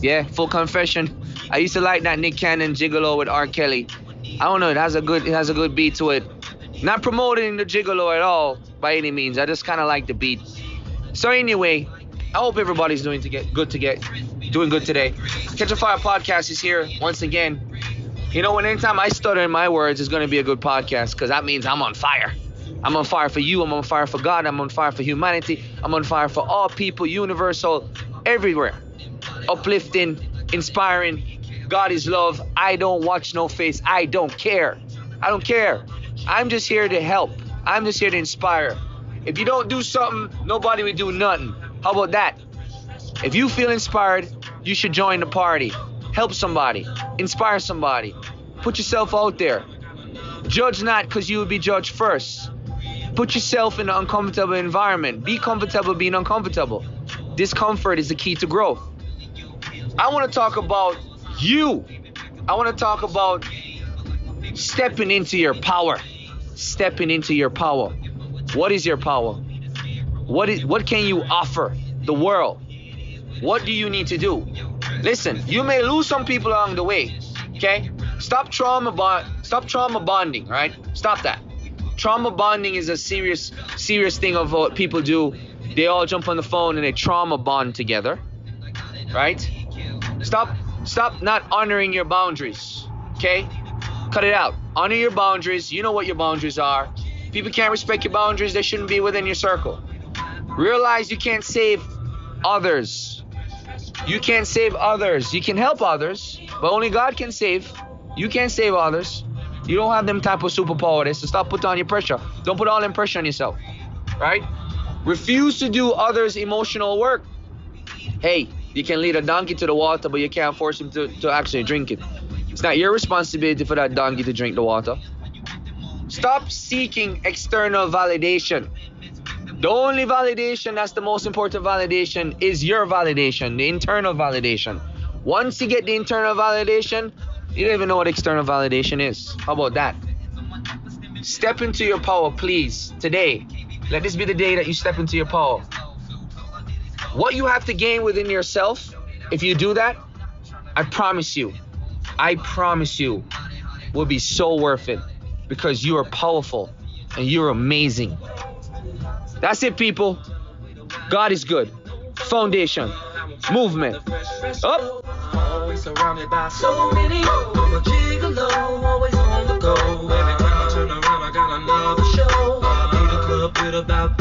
Yeah, full confession. I used to like that Nick Cannon gigolo with R. Kelly. I don't know. It has a good, it has a good beat to it. Not promoting the gigolo at all by any means. I just kind of like the beat. So anyway, I hope everybody's doing to get good to get doing good today. Catch a Fire podcast is here once again. You know, when anytime I stutter in my words, it's gonna be a good podcast because that means I'm on fire. I'm on fire for you. I'm on fire for God. I'm on fire for humanity. I'm on fire for all people, universal, everywhere. Uplifting, inspiring. God is love. I don't watch no face. I don't care. I don't care. I'm just here to help. I'm just here to inspire. If you don't do something, nobody will do nothing. How about that? If you feel inspired, you should join the party. Help somebody. Inspire somebody. Put yourself out there. Judge not because you will be judged first. Put yourself in an uncomfortable environment. Be comfortable being uncomfortable. Discomfort is the key to growth. I want to talk about you. I want to talk about stepping into your power. Stepping into your power. What is your power? What is what can you offer the world? What do you need to do? Listen, you may lose some people along the way. Okay? Stop trauma bond stop trauma bonding, right? Stop that. Trauma bonding is a serious serious thing of what people do. They all jump on the phone and they trauma bond together. Right? Stop stop not honoring your boundaries. Okay? Cut it out. Honor your boundaries. You know what your boundaries are. People can't respect your boundaries, they shouldn't be within your circle. Realize you can't save others. You can't save others. You can help others, but only God can save. You can't save others. You don't have them type of superpower. So stop putting on your pressure. Don't put all the pressure on yourself. Right? Refuse to do others' emotional work. Hey, you can lead a donkey to the water, but you can't force him to, to actually drink it. It's not your responsibility for that donkey to drink the water. Stop seeking external validation. The only validation that's the most important validation is your validation, the internal validation. Once you get the internal validation, you don't even know what external validation is. How about that? Step into your power, please, today. Let this be the day that you step into your power. What you have to gain within yourself, if you do that, I promise you, I promise you, will be so worth it because you are powerful and you're amazing. That's it, people. God is good. Foundation. Movement. Up. Always surrounded by so many. I'm a gigolo, always on the go. Every time I turn around, I got another show. Leave the club with about